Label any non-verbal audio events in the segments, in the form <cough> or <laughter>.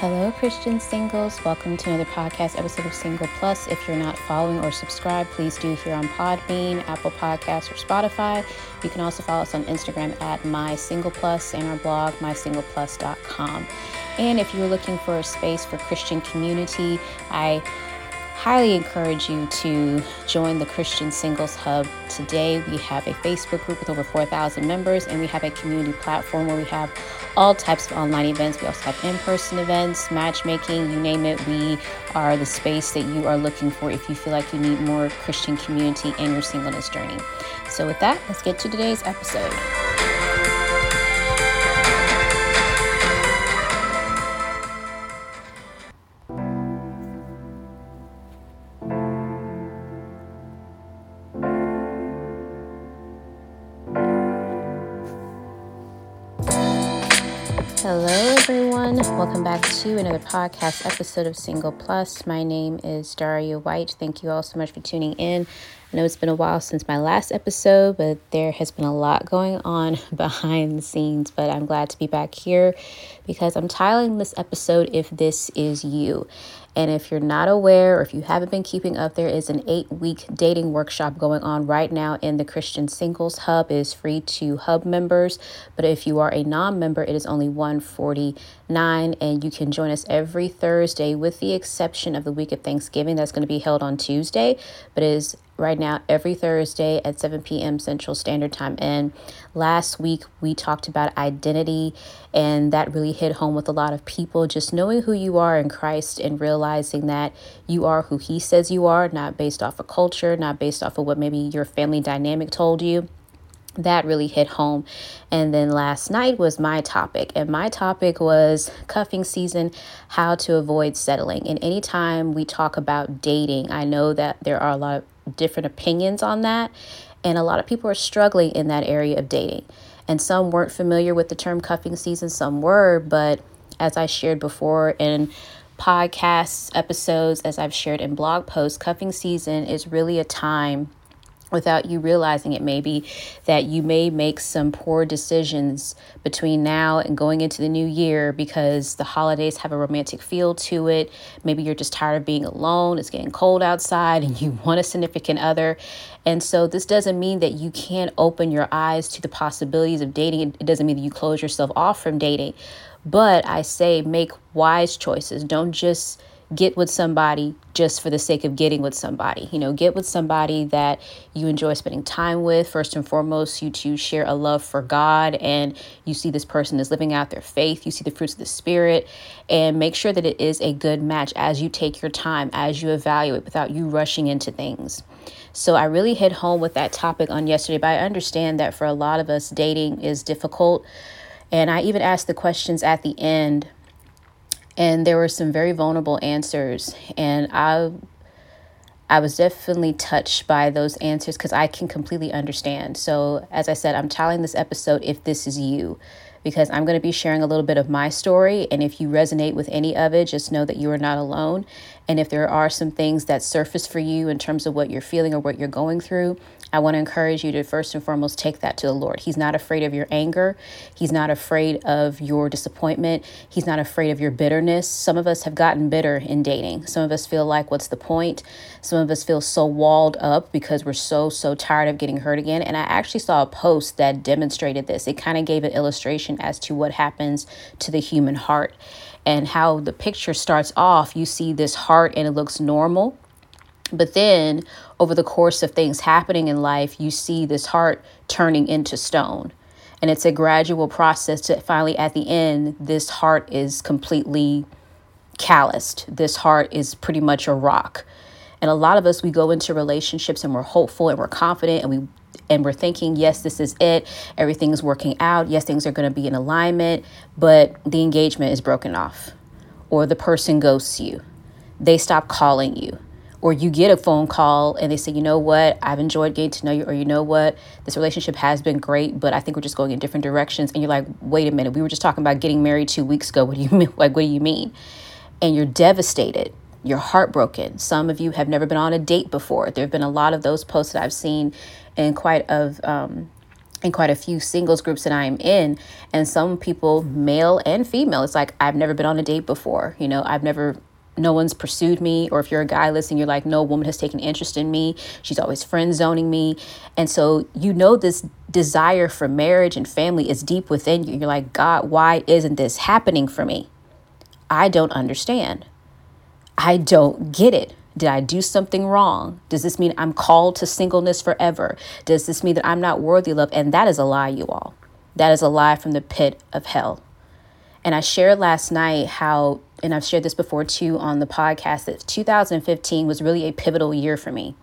Hello, Christian singles. Welcome to another podcast episode of Single Plus. If you're not following or subscribed, please do here on Podbean, Apple Podcasts, or Spotify. You can also follow us on Instagram at My Single Plus and our blog, mysingleplus.com. And if you're looking for a space for Christian community, I highly encourage you to join the Christian Singles Hub. Today, we have a Facebook group with over 4,000 members, and we have a community platform where we have all types of online events. We also have in person events, matchmaking, you name it. We are the space that you are looking for if you feel like you need more Christian community in your singleness journey. So, with that, let's get to today's episode. Hello, everyone. Welcome back to another podcast episode of Single Plus. My name is Daria White. Thank you all so much for tuning in. I know it's been a while since my last episode, but there has been a lot going on <laughs> behind the scenes. But I'm glad to be back here because I'm titling this episode If This Is You. And if you're not aware or if you haven't been keeping up, there is an eight week dating workshop going on right now in the Christian Singles Hub. It is free to Hub members, but if you are a non member, it is only 149 and you can join us every Thursday with the exception of the week of Thanksgiving that's going to be held on Tuesday, but it is right now every Thursday at 7 p.m. Central Standard Time. And last week we talked about identity, and that really hit home with a lot of people. Just knowing who you are in Christ and realizing that you are who He says you are, not based off of culture, not based off of what maybe your family dynamic told you that really hit home. And then last night was my topic, and my topic was cuffing season, how to avoid settling. And anytime we talk about dating, I know that there are a lot of different opinions on that. And a lot of people are struggling in that area of dating. And some weren't familiar with the term cuffing season, some were. But as I shared before in podcasts, episodes, as I've shared in blog posts, cuffing season is really a time without you realizing it maybe that you may make some poor decisions between now and going into the new year because the holidays have a romantic feel to it. Maybe you're just tired of being alone. It's getting cold outside and you <laughs> want a significant other. And so this doesn't mean that you can't open your eyes to the possibilities of dating. It doesn't mean that you close yourself off from dating. But i say make wise choices. Don't just get with somebody just for the sake of getting with somebody. You know, get with somebody that you enjoy spending time with. First and foremost, you two share a love for God and you see this person is living out their faith. You see the fruits of the Spirit and make sure that it is a good match as you take your time, as you evaluate without you rushing into things. So I really hit home with that topic on yesterday, but I understand that for a lot of us, dating is difficult. And I even asked the questions at the end and there were some very vulnerable answers and i i was definitely touched by those answers because i can completely understand. So as i said i'm telling this episode if this is you because i'm going to be sharing a little bit of my story and if you resonate with any of it just know that you are not alone. And if there are some things that surface for you in terms of what you're feeling or what you're going through I want to encourage you to first and foremost take that to the Lord. He's not afraid of your anger. He's not afraid of your disappointment. He's not afraid of your bitterness. Some of us have gotten bitter in dating. Some of us feel like, what's the point? Some of us feel so walled up because we're so, so tired of getting hurt again. And I actually saw a post that demonstrated this. It kind of gave an illustration as to what happens to the human heart and how the picture starts off. You see this heart and it looks normal but then, over the course of things happening in life, you see this heart turning into stone. And it's a gradual process to finally, at the end, this heart is completely calloused. This heart is pretty much a rock. And a lot of us, we go into relationships and we're hopeful and we're confident and we and we're thinking, yes, this is it. Everything's working out. Yes, things are going to be in alignment, but the engagement is broken off, or the person ghosts you. They stop calling you or you get a phone call and they say, you know what, I've enjoyed getting to know you, or you know what, this relationship has been great, but I think we're just going in different directions. And you're like, wait a minute, we were just talking about getting married two weeks ago. <laughs> What do you mean? Like, what do you mean? And you're devastated. You're heartbroken. Some of you have never been on a date before. There have been a lot of those posts that I've seen in quite of um, in quite a few singles groups that I'm in. And some people, male and female, it's like, I've never been on a date before. You know, I've never, no one's pursued me. Or if you're a guy listening, you're like, no woman has taken interest in me. She's always friend zoning me. And so, you know, this desire for marriage and family is deep within you. You're like, God, why isn't this happening for me? I don't understand. I don't get it. Did I do something wrong? Does this mean I'm called to singleness forever? Does this mean that I'm not worthy of love? And that is a lie, you all. That is a lie from the pit of hell. And I shared last night how, and I've shared this before too on the podcast, that 2015 was really a pivotal year for me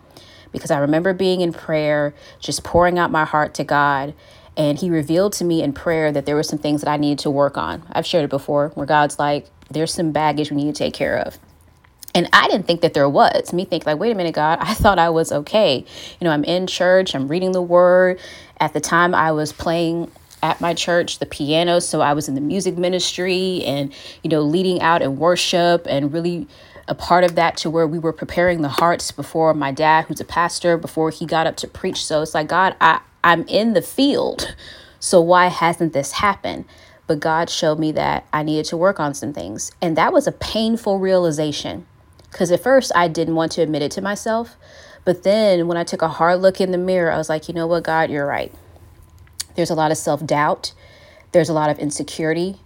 because I remember being in prayer, just pouring out my heart to God. And He revealed to me in prayer that there were some things that I needed to work on. I've shared it before, where God's like, there's some baggage we need to take care of. And I didn't think that there was. Me think like, wait a minute, God, <laughs> I thought I was okay. You know, I'm in church, I'm reading the word. At the time I was playing at my church the piano, so I was in the music ministry and, you know, leading out in worship and really a part of that to where we were preparing the hearts before my dad, who's a pastor, before he got up to preach. So it's like, God, I, I'm in the field. So why hasn't this happened? But God showed me that I needed to work on some things. And that was a painful realization because at first I didn't want to admit it to myself. But then when I took a hard look in the mirror, I was like, you know what, God, you're right. There's a lot of self doubt, there's a lot of insecurity,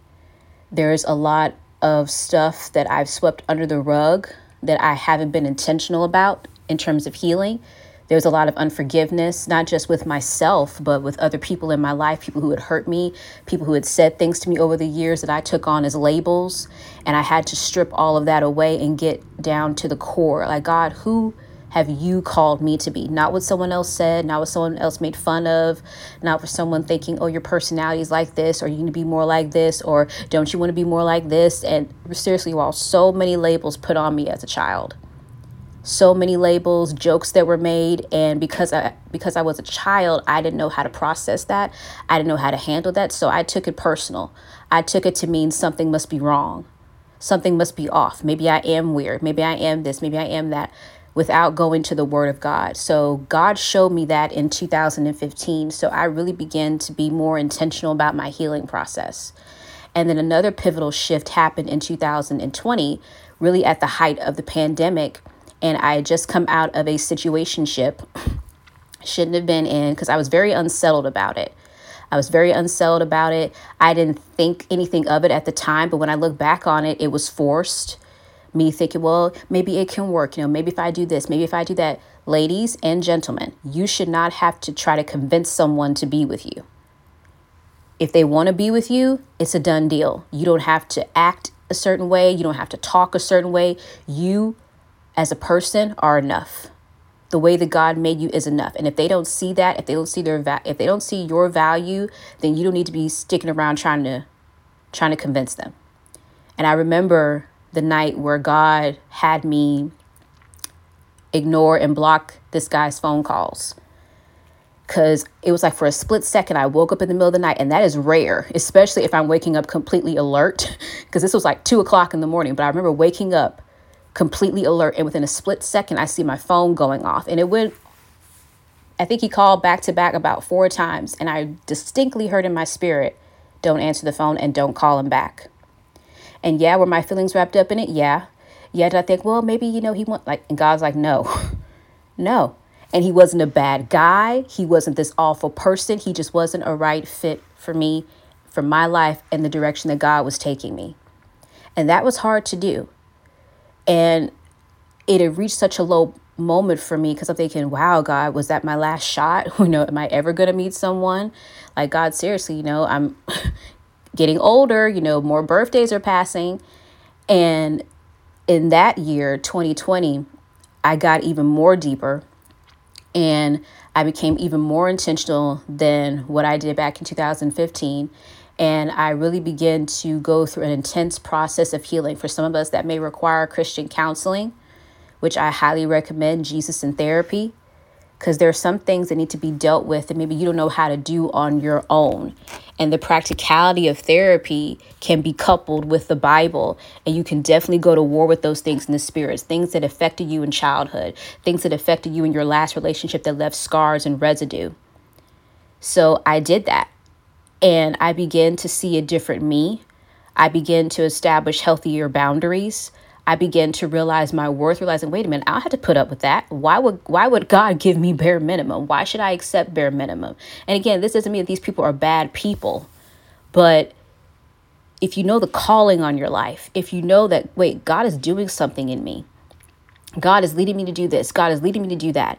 there's a lot of stuff that I've swept under the rug that I haven't been intentional about in terms of healing. There's a lot of unforgiveness, not just with myself, but with other people in my life, people who had hurt me, people who had said things to me over the years that I took on as labels. And I had to strip all of that away and get down to the core. Like, God, who have you called me to be? Not what someone else said, not what someone else made fun of, not for someone thinking, oh, your personality is like this, or you need to be more like this, or don't you want to be more like this? And seriously, while so many labels put on me as a child so many labels, jokes that were made, and because I because I was a child, I didn't know how to process that. I didn't know how to handle that, so I took it personal. I took it to mean something must be wrong. Something must be off. Maybe I am weird. Maybe I am this. Maybe I am that without going to the word of God. So God showed me that in 2015. So I really began to be more intentional about my healing process. And then another pivotal shift happened in 2020, really at the height of the pandemic and I had just come out of a situationship <clears throat> shouldn't have been in because I was very unsettled about it. I was very unsettled about it. I didn't think anything of it at the time, but when I look back on it, it was forced. Me thinking, well, maybe it can work. You know, maybe if I do this, maybe if I do that. Ladies and gentlemen, you should not have to try to convince someone to be with you. If they want to be with you, it's a done deal. You don't have to act a certain way, you don't have to talk a certain way. You as a person are enough. The way that God made you is enough. And if they don't see that, if they don't see their va- if they don't see your value, then you don't need to be sticking around trying to trying to convince them. And I remember the night where God had me ignore and block this guy's phone calls because it was like for a split second i woke up in the middle of the night and that is rare especially if i'm waking up completely alert <laughs> because this was like two o'clock in the morning but i remember waking up completely alert. And within a split second, I see my phone going off. And it went, I think he called back to back about four times. And I distinctly heard in my spirit, don't answer the phone and don't call him back. And yeah, were my feelings wrapped up in it? Yeah. Yeah, did I think, well, maybe, you know, he went like, and God's like, no, <laughs> no. And he wasn't a bad guy. He wasn't this awful person. He just wasn't a right fit for me, for my life, and the direction that God was taking me. And that was hard to do. And it had reached such a low moment for me because I'm thinking, wow, God, was that my last shot? <laughs> You know, am I ever going to meet someone? Like, God, seriously, you know, I'm <laughs> getting older, you know, more birthdays are passing. And in that year, 2020, I got even more deeper and I became even more intentional than what I did back in 2015. And I really begin to go through an intense process of healing. For some of us, that may require Christian counseling, which I highly recommend Jesus in therapy, because there are some things that need to be dealt with that maybe you don't know how to do on your own. And the practicality of therapy can be coupled with the Bible. And you can definitely go to war with those things in the spirits, things that affected you in childhood, things that affected you in your last relationship that left scars and residue. So I did that. And I began to see a different me. I began to establish healthier boundaries. I began to realize my worth, realizing, wait a minute, I don't have to put up with that. Why would why would God give me bare minimum? Why should I accept bare minimum? And again, this doesn't mean that these people are bad people, but if you know the calling on your life, if you know that, wait, God is doing something in me, God is leading me to do this, God is leading me to do that.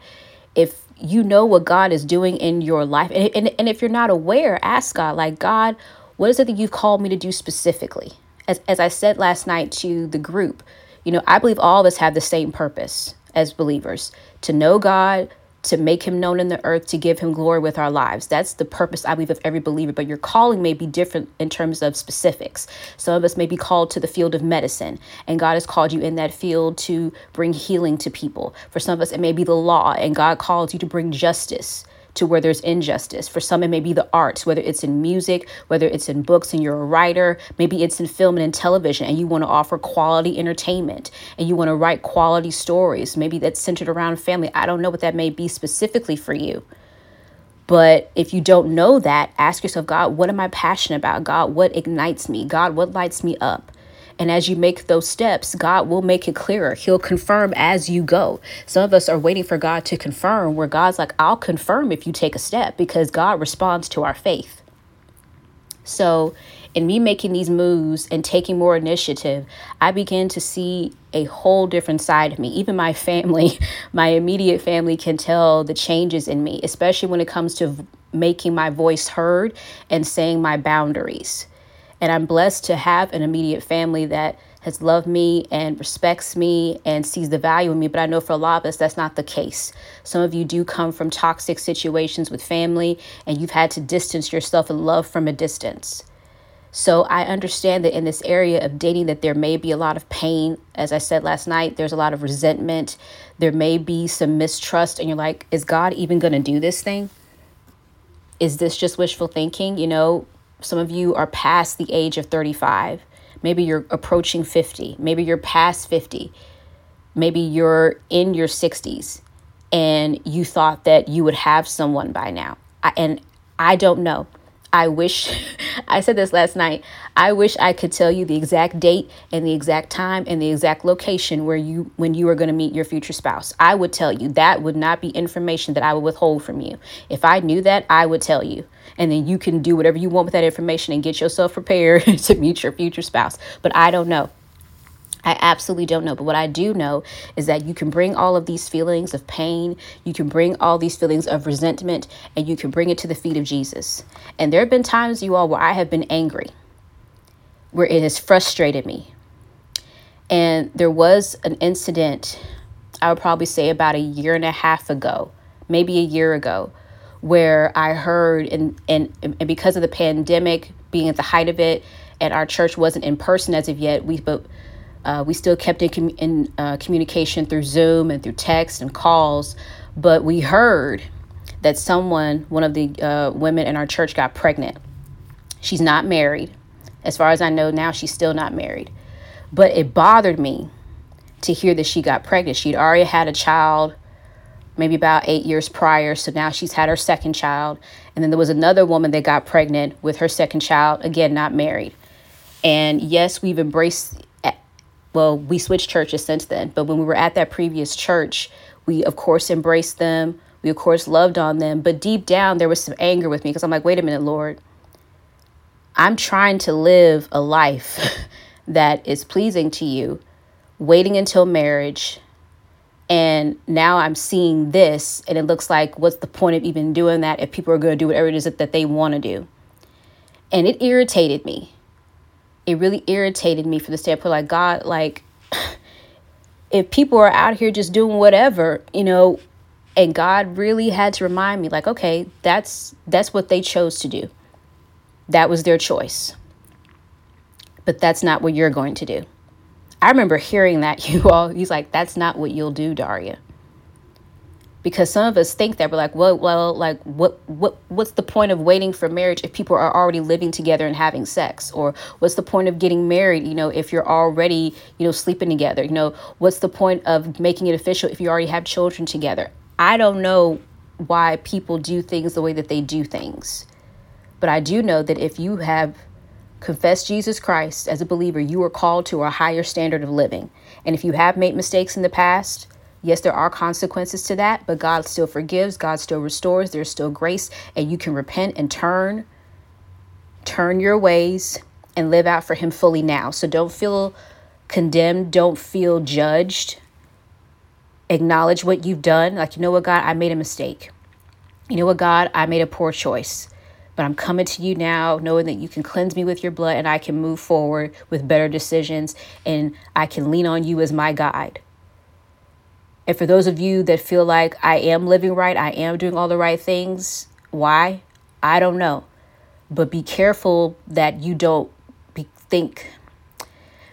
If you know what God is doing in your life, and, and, and if you're not aware, ask God, like, God, what is it that you've called me to do specifically? As, as I said last night to the group, you know, I believe all of us have the same purpose as believers to know God, to make him known in the earth, to give him glory with our lives. That's the purpose, I believe, of every believer. But your calling may be different in terms of specifics. Some of us may be called to the field of medicine, and God has called you in that field to bring healing to people. For some of us, it may be the law, and God calls you to bring justice to where there's injustice. For some, it may be the arts, whether it's in music, whether it's in books and you're a writer, maybe it's in film and in television, and you want to offer quality entertainment and you want to write quality stories. Maybe that's centered around family. I don't know what that may be specifically for you. But if you don't know that, ask yourself, God, what am I passionate about? God, what ignites me? God, what lights me up? And as you make those steps, God will make it clearer. He'll confirm as you go. Some of us are waiting for God to confirm, where God's like, I'll confirm if you take a step because God responds to our faith. So, in me making these moves and taking more initiative, I began to see a whole different side of me. Even my family, <laughs> my immediate family, can tell the changes in me, especially when it comes to making my voice heard and saying my boundaries. And I'm blessed to have an immediate family that has loved me and respects me and sees the value in me. But I know for a lot of us, that's not the case. Some of you do come from toxic situations with family and you've had to distance yourself and love from a distance. So I understand that in this area of dating that there may be a lot of pain. As I said last night, there's a lot of resentment. There may be some mistrust and you're like, is God even going to do this thing? Is this just wishful thinking? You know, some of you are past the age of 35. Maybe you're approaching 50. Maybe you're past 50. Maybe you're in your 60s and you thought that you would have someone by now. I, and I don't know. I wish, <laughs> I said this last night, I wish I could tell you the exact date and the exact time and the exact location where you, when you are going to meet your future spouse. I would tell you that would not be information that I would withhold from you. If I knew that, I would tell you. And then you can do whatever you want with that information and get yourself prepared <laughs> to meet your future spouse. But I don't know. I absolutely don't know. But what I do know is that you can bring all of these feelings of pain, you can bring all these feelings of resentment, and you can bring it to the feet of Jesus. And there have been times, you all, where I have been angry, where it has frustrated me. And there was an incident, I would probably say about a year and a half ago, maybe a year ago, where I heard, and, and, and because of the pandemic being at the height of it, and our church wasn't in person as of yet, we, but uh, we still kept in, in uh, communication through Zoom and through text and calls, but we heard that someone, one of the uh, women in our church, got pregnant. She's not married. As far as I know now, she's still not married. But it bothered me to hear that she got pregnant. She'd already had a child maybe about eight years prior. So now she's had her second child. And then there was another woman that got pregnant with her second child, again, not married. And yes, we've embraced well, we switched churches since then, but when we were at that previous church, we of course embraced them. We of course loved on them, but deep down there was some anger with me because I'm like, wait a minute, Lord. I'm trying to live a life <laughs> that is pleasing to you, waiting until marriage. And now I'm seeing this, and it looks like, what's the point of even doing that if people are going to do whatever it is that they want to do? And it irritated me it really irritated me from the standpoint like God, like <sighs> if people are out here just doing whatever, you know, and God really had to remind me like, okay, that's that's what they chose to do. That was their choice. But that's not what you're going to do. I remember hearing that <laughs> you all he's like that's not what you'll do, Daria because some of us think that we're like well well like what what what's the point of waiting for marriage if people are already living together and having sex or what's the point of getting married you know if you're already you know sleeping together you know what's the point of making it official if you already have children together i don't know why people do things the way that they do things. But I do know that if you have confessed Jesus Christ as a believer, you are called to a higher standard of living. And if you have made mistakes in the past, yes, there are consequences to that, but God still forgives, God still restores, there's still grace, and you can repent and turn, turn your ways and live out for Him fully now. So don't feel condemned, don't feel judged. Acknowledge what you've done. Like, you know what, God, I made a mistake. You know what, God, I made a poor choice. But I'm coming to you now, knowing that you can cleanse me with your blood and I can move forward with better decisions and I can lean on you as my guide. And for those of you that feel like I am living right, I am doing all the right things, why? I don't know. But be careful that you don't be, think,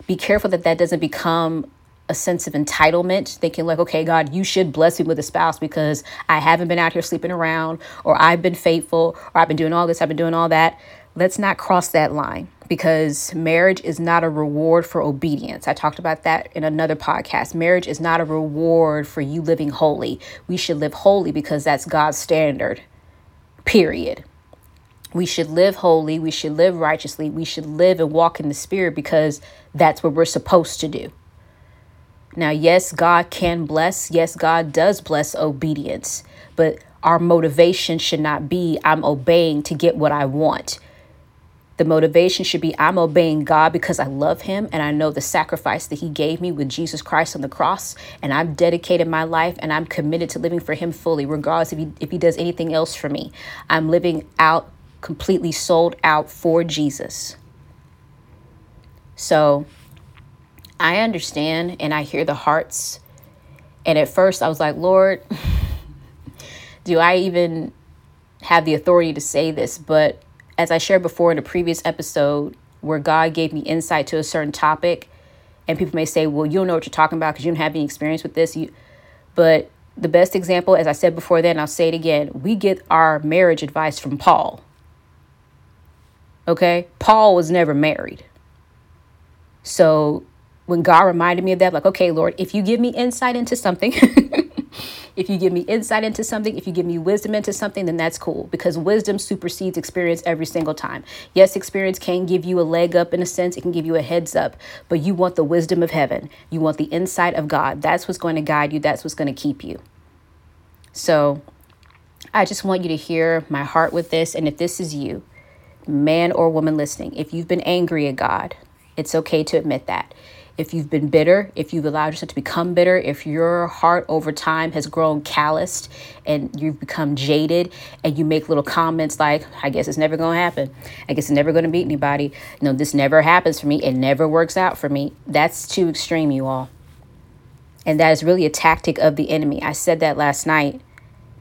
be careful that that doesn't become a sense of entitlement, thinking like, okay, God, you should bless me with a spouse because I haven't been out here sleeping around, or I've been faithful, or I've been doing all this, I've been doing all that. Let's not cross that line because marriage is not a reward for obedience. I talked about that in another podcast. Marriage is not a reward for you living holy. We should live holy because that's God's standard, period. We should live holy. We should live righteously. We should live and walk in the spirit because that's what we're supposed to do. Now, yes, God can bless. Yes, God does bless obedience, but our motivation should not be I'm obeying to get what I want. The motivation should be I'm obeying God because I love Him and I know the sacrifice that He gave me with Jesus Christ on the cross. And I've dedicated my life and I'm committed to living for Him fully, regardless if He, if he does anything else for me. I'm living out completely sold out for Jesus. So I understand and I hear the hearts. And at first I was like, Lord, <laughs> do I even have the authority to say this? But as I shared before in a previous episode, where God gave me insight to a certain topic, and people may say, well, you don't know what you're talking about because you don't have any experience with this. You, but the best example, as I said before then, I'll say it again, we get our marriage advice from Paul. Okay? Paul was never married. So when God reminded me of that, like, okay, Lord, if you give me insight into something, <laughs> if you give me insight into something, if you give me wisdom into something, then that's cool because wisdom supersedes experience every single time. Yes, experience can give you a leg up in a sense, it can give you a heads up, but you want the wisdom of heaven. You want the insight of God. That's what's going to guide you, that's what's going to keep you. So I just want you to hear my heart with this. And if this is you, man or woman listening, if you've been angry at God, it's okay to admit that if you've been bitter, if you've allowed yourself to become bitter, if your heart over time has grown calloused and you've become jaded and you make little comments like, I guess it's never going to happen. I guess it's never going to beat anybody. No, this never happens for me. It never works out for me. That's too extreme, you all. And that is really a tactic of the enemy. I said that last night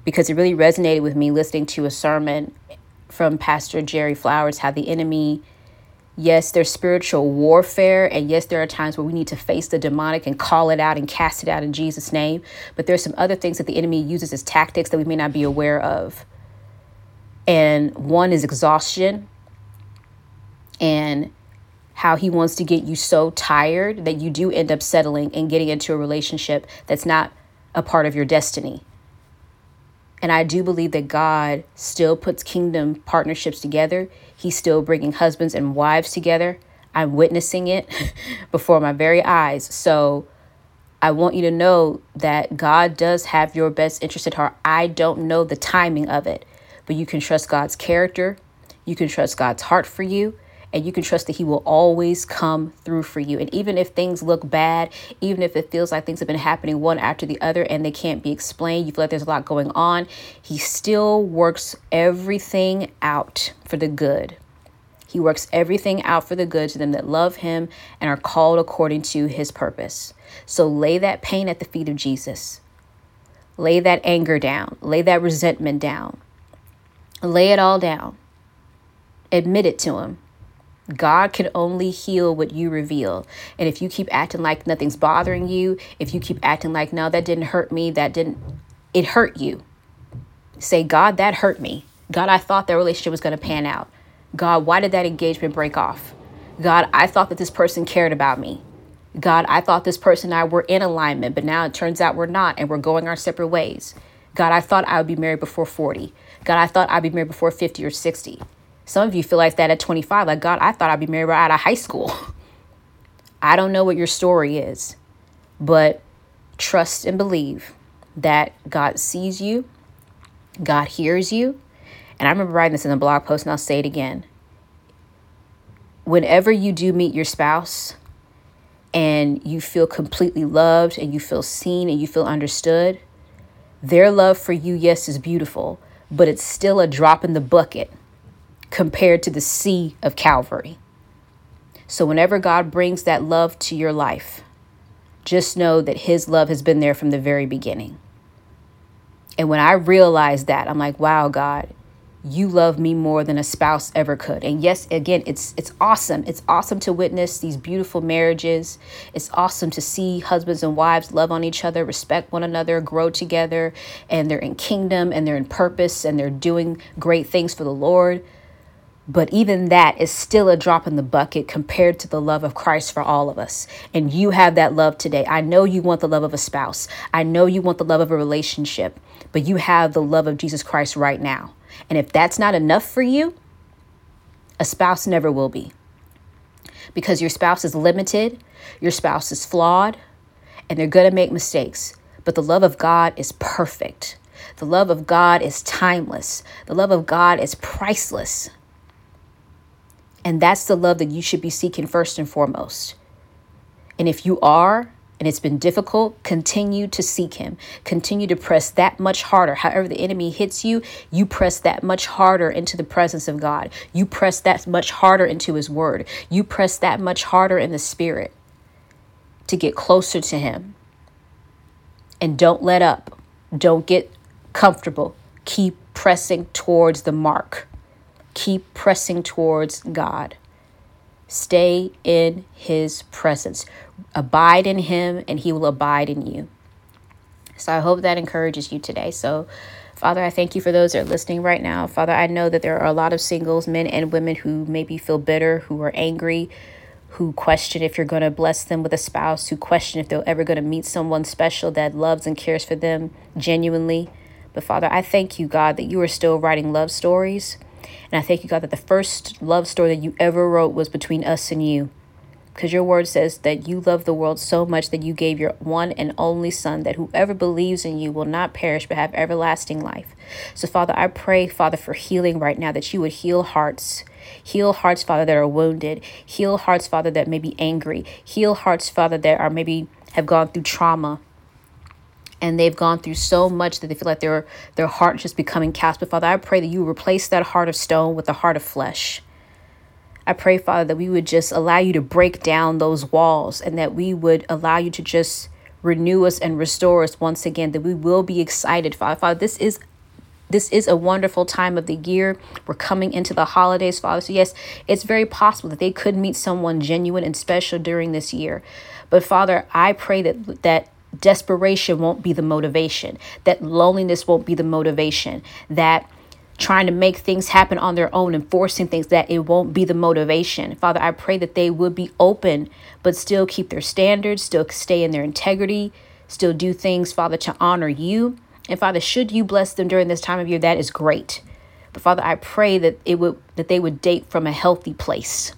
because it really resonated with me listening to a sermon from Pastor Jerry Flowers how the enemy Yes, there's spiritual warfare, and yes, there are times where we need to face the demonic and call it out and cast it out in Jesus' name. But there's some other things that the enemy uses as tactics that we may not be aware of. And one is exhaustion, and how he wants to get you so tired that you do end up settling and getting into a relationship that's not a part of your destiny. And I do believe that God still puts kingdom partnerships together. He's still bringing husbands and wives together. I'm witnessing it <laughs> before my very eyes. So I want you to know that God does have your best interest at heart. I don't know the timing of it, but you can trust God's character. You can trust God's heart for you and you can trust that He will always come through for you. And even if things look bad, even if it feels like things have been happening one after the other and they can't be explained, you feel like there's a lot going on, He still works everything out for the good. He works everything out for the good to them that love Him and are called according to His purpose. So lay that pain at the feet of Jesus. Lay that anger down. Lay that resentment down. Lay it all down. Admit it to Him God can only heal what you reveal. And if you keep acting like nothing's bothering you, if you keep acting like, no, that didn't hurt me, that didn't, it hurt you. Say, God, that hurt me. God, I thought that relationship was going to pan out. God, why did that engagement break off? God, I thought that this person cared about me. God, I thought this person and I were in alignment, but now it turns out we're not and we're going our separate ways. God, I thought I would be married before 40. God, I thought I'd be married before 50 or 60. Some of you feel like that at 25. Like, God, I thought I'd be married right out of high school. <laughs> I don't know what your story is, but trust and believe that God sees you, God hears you. And I remember writing this in a blog post, and I'll say it again. Whenever you do meet your spouse and you feel completely loved and you feel seen and you feel understood, their love for you, yes, is beautiful, but it's still a drop in the bucket compared to the sea of Calvary. So, whenever God brings that love to your life, just know that His love has been there from the very beginning. And when I realized that, I'm like, wow, God, you love me more than a spouse ever could. And yes, again, it's it's awesome. It's awesome to witness these beautiful marriages. It's awesome to see husbands and wives love on each other, respect one another, grow together, and they're in kingdom and they're in purpose and they're doing great things for the Lord. But even that is still a drop in the bucket compared to the love of Christ for all of us. And you have that love today. I know you want the love of a spouse. I know you want the love of a relationship, but you have the love of Jesus Christ right now. And if that's not enough for you, a spouse never will be. Because your spouse is limited, your spouse is flawed, and they're going to make mistakes. But the love of God is perfect. The love of God is timeless. The love of God is priceless. And that's the love that you should be seeking first and foremost. And if you are, and it's been difficult, continue to seek Him. Continue to press that much harder. However, the enemy hits you, you press that much harder into the presence of God. You press that much harder into His Word. You press that much harder in the Spirit to get closer to Him. And don't let up. Don't get comfortable. Keep pressing towards the mark. Keep pressing towards God. Stay in His presence. Abide in Him, and He will abide in you. So I hope that encourages you today. So, Father, I thank you for those that are listening right now. Father, I know that there are a lot of singles, men and women, who maybe feel bitter, who are angry, who question if you're going to bless them with a spouse, who question if they're ever going to meet someone special that loves and cares for them genuinely. But Father, I thank you, God, that you are still writing love stories. And I thank you, God, that the first love story that you ever wrote was between us and you. Because your word says that you love the world so much that you gave your one and only Son, that whoever believes in you will not perish but have everlasting life. So, Father, I pray, Father, for healing right now, that you would heal hearts. Heal hearts, Father, that are wounded. Heal hearts, Father, that may be angry. Heal hearts, Father, that are maybe have gone through trauma and they've gone through so much that they feel like their their heart just becoming cast. But Father, I pray that you replace that heart of stone with a heart of flesh. I pray, Father, that we would just allow you to break down those walls and that we would allow you to just renew us and restore us once again, that we will be excited, Father. Father, this is this is a wonderful time of the year. We're coming into the holidays, Father. So, yes, it's very possible that they could meet someone genuine and special during this year. But, Father, I pray that that desperation won't be the motivation, that loneliness won't be the motivation, that trying to make things happen on their own and forcing things that it won't be the motivation. Father, I pray that they would be open but still keep their standards, still stay in their integrity, still do things, Father, to honor you. And Father, should you bless them during this time of year, that is great. But Father, I pray that it would that they would date from a healthy place,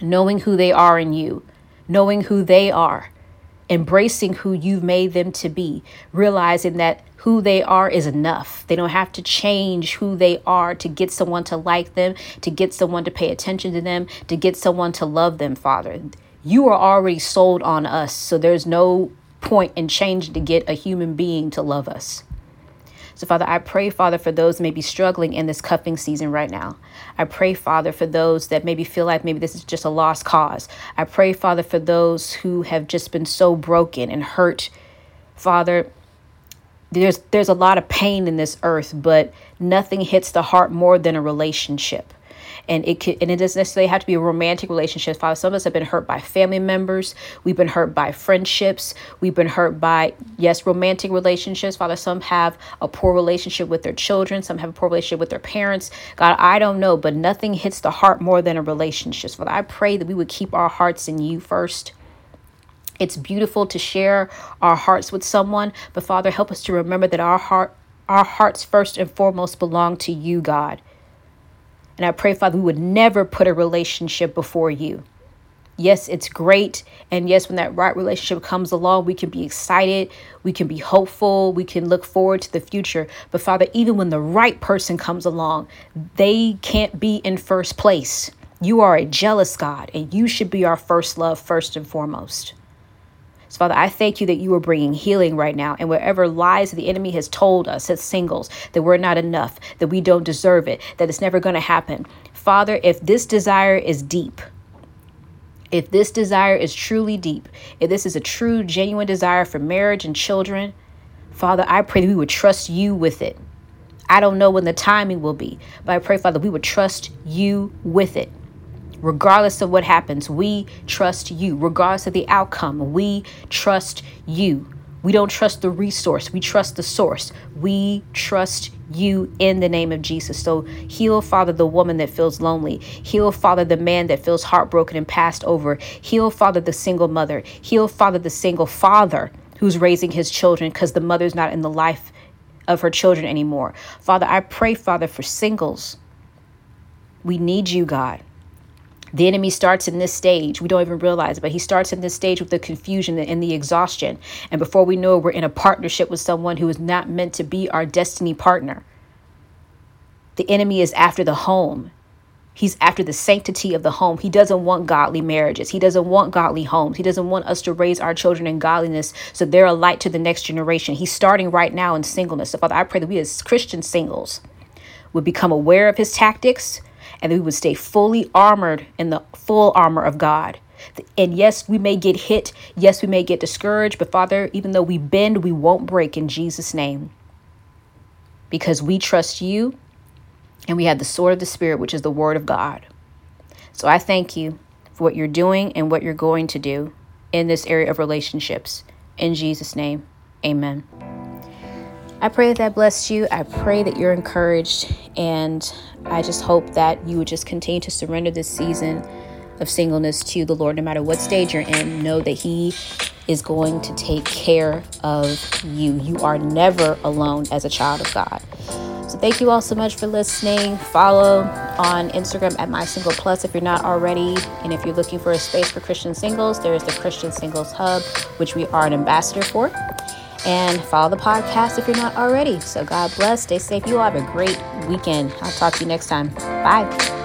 knowing who they are in you, knowing who they are, embracing who you've made them to be, realizing that who they are is enough. They don't have to change who they are to get someone to like them, to get someone to pay attention to them, to get someone to love them, Father. You are already sold on us, so there's no point in changing to get a human being to love us. So, Father, I pray, Father, for those maybe struggling in this cuffing season right now. I pray, Father, for those that maybe feel like maybe this is just a lost cause. I pray, Father, for those who have just been so broken and hurt. Father, there's there's a lot of pain in this earth, but nothing hits the heart more than a relationship and it could, and it doesn't necessarily have to be a romantic relationship. Father, some of us have been hurt by family members. We've been hurt by friendships. We've been hurt by yes, romantic relationships. Father, some have a poor relationship with their children. Some have a poor relationship with their parents. God, I don't know, but nothing hits the heart more than a relationship. Father, I pray that we would keep our hearts in you first It's beautiful to share our hearts with someone, but Father, help us to remember that our heart our hearts first and foremost belong to you, God. And I pray, Father, we would never put a relationship before you. Yes, it's great. And yes, when that right relationship comes along, we can be excited, we can be hopeful, we can look forward to the future. But Father, even when the right person comes along, they can't be in first place. You are a jealous God, and you should be our first love, first and foremost. So, Father, I thank you that you are bringing healing right now. And wherever lies the enemy has told us as singles that we're not enough, that we don't deserve it, that it's never going to happen. Father, if this desire is deep, if this desire is truly deep, if this is a true, genuine desire for marriage and children, Father, I pray that we would trust you with it. I don't know when the timing will be, but I pray, Father, we would trust you with it. Regardless of what happens, we trust you. Regardless of the outcome, we trust you. We don't trust the resource, we trust the source. We trust you in the name of Jesus. So heal, Father, the woman that feels lonely. Heal, Father, the man that feels heartbroken and passed over. Heal, Father, the single mother. Heal, Father, the single father who's raising his children because the mother's not in the life of her children anymore. Father, I pray, Father, for singles. We need you, God. The enemy starts in this stage. We don't even realize it, but he starts in this stage with the confusion and the exhaustion. And before we know it, we're in a partnership with someone who is not meant to be our destiny partner. The enemy is after the home. He's after the sanctity of the home. He doesn't want godly marriages. He doesn't want godly homes. He doesn't want us to raise our children in godliness so they're a light to the next generation. He's starting right now in singleness. So, Father, I pray that we as Christian singles would become aware of his tactics and we would stay fully armored in the full armor of God. And yes, we may get hit. Yes, we may get discouraged. But Father, even though we bend, we won't break in Jesus' name. Because we trust you and we have the sword of the Spirit, which is the word of God. So I thank you for what you're doing and what you're going to do in this area of relationships. In Jesus' name, amen. I pray that that blessed you. I pray that you're encouraged. And I just hope that you would just continue to surrender this season of singleness to the Lord, no matter what stage you're in. Know that He is going to take care of you. You are never alone as a child of God. So thank you all so much for listening. Follow on Instagram at My Single Plus if you're not already. And if you're looking for a space for Christian singles, there is the Christian Singles Hub, which we are an ambassador for and follow the podcast if you're not already. So God bless. Stay safe. You all have a great weekend. I'll talk to you next time. Bye.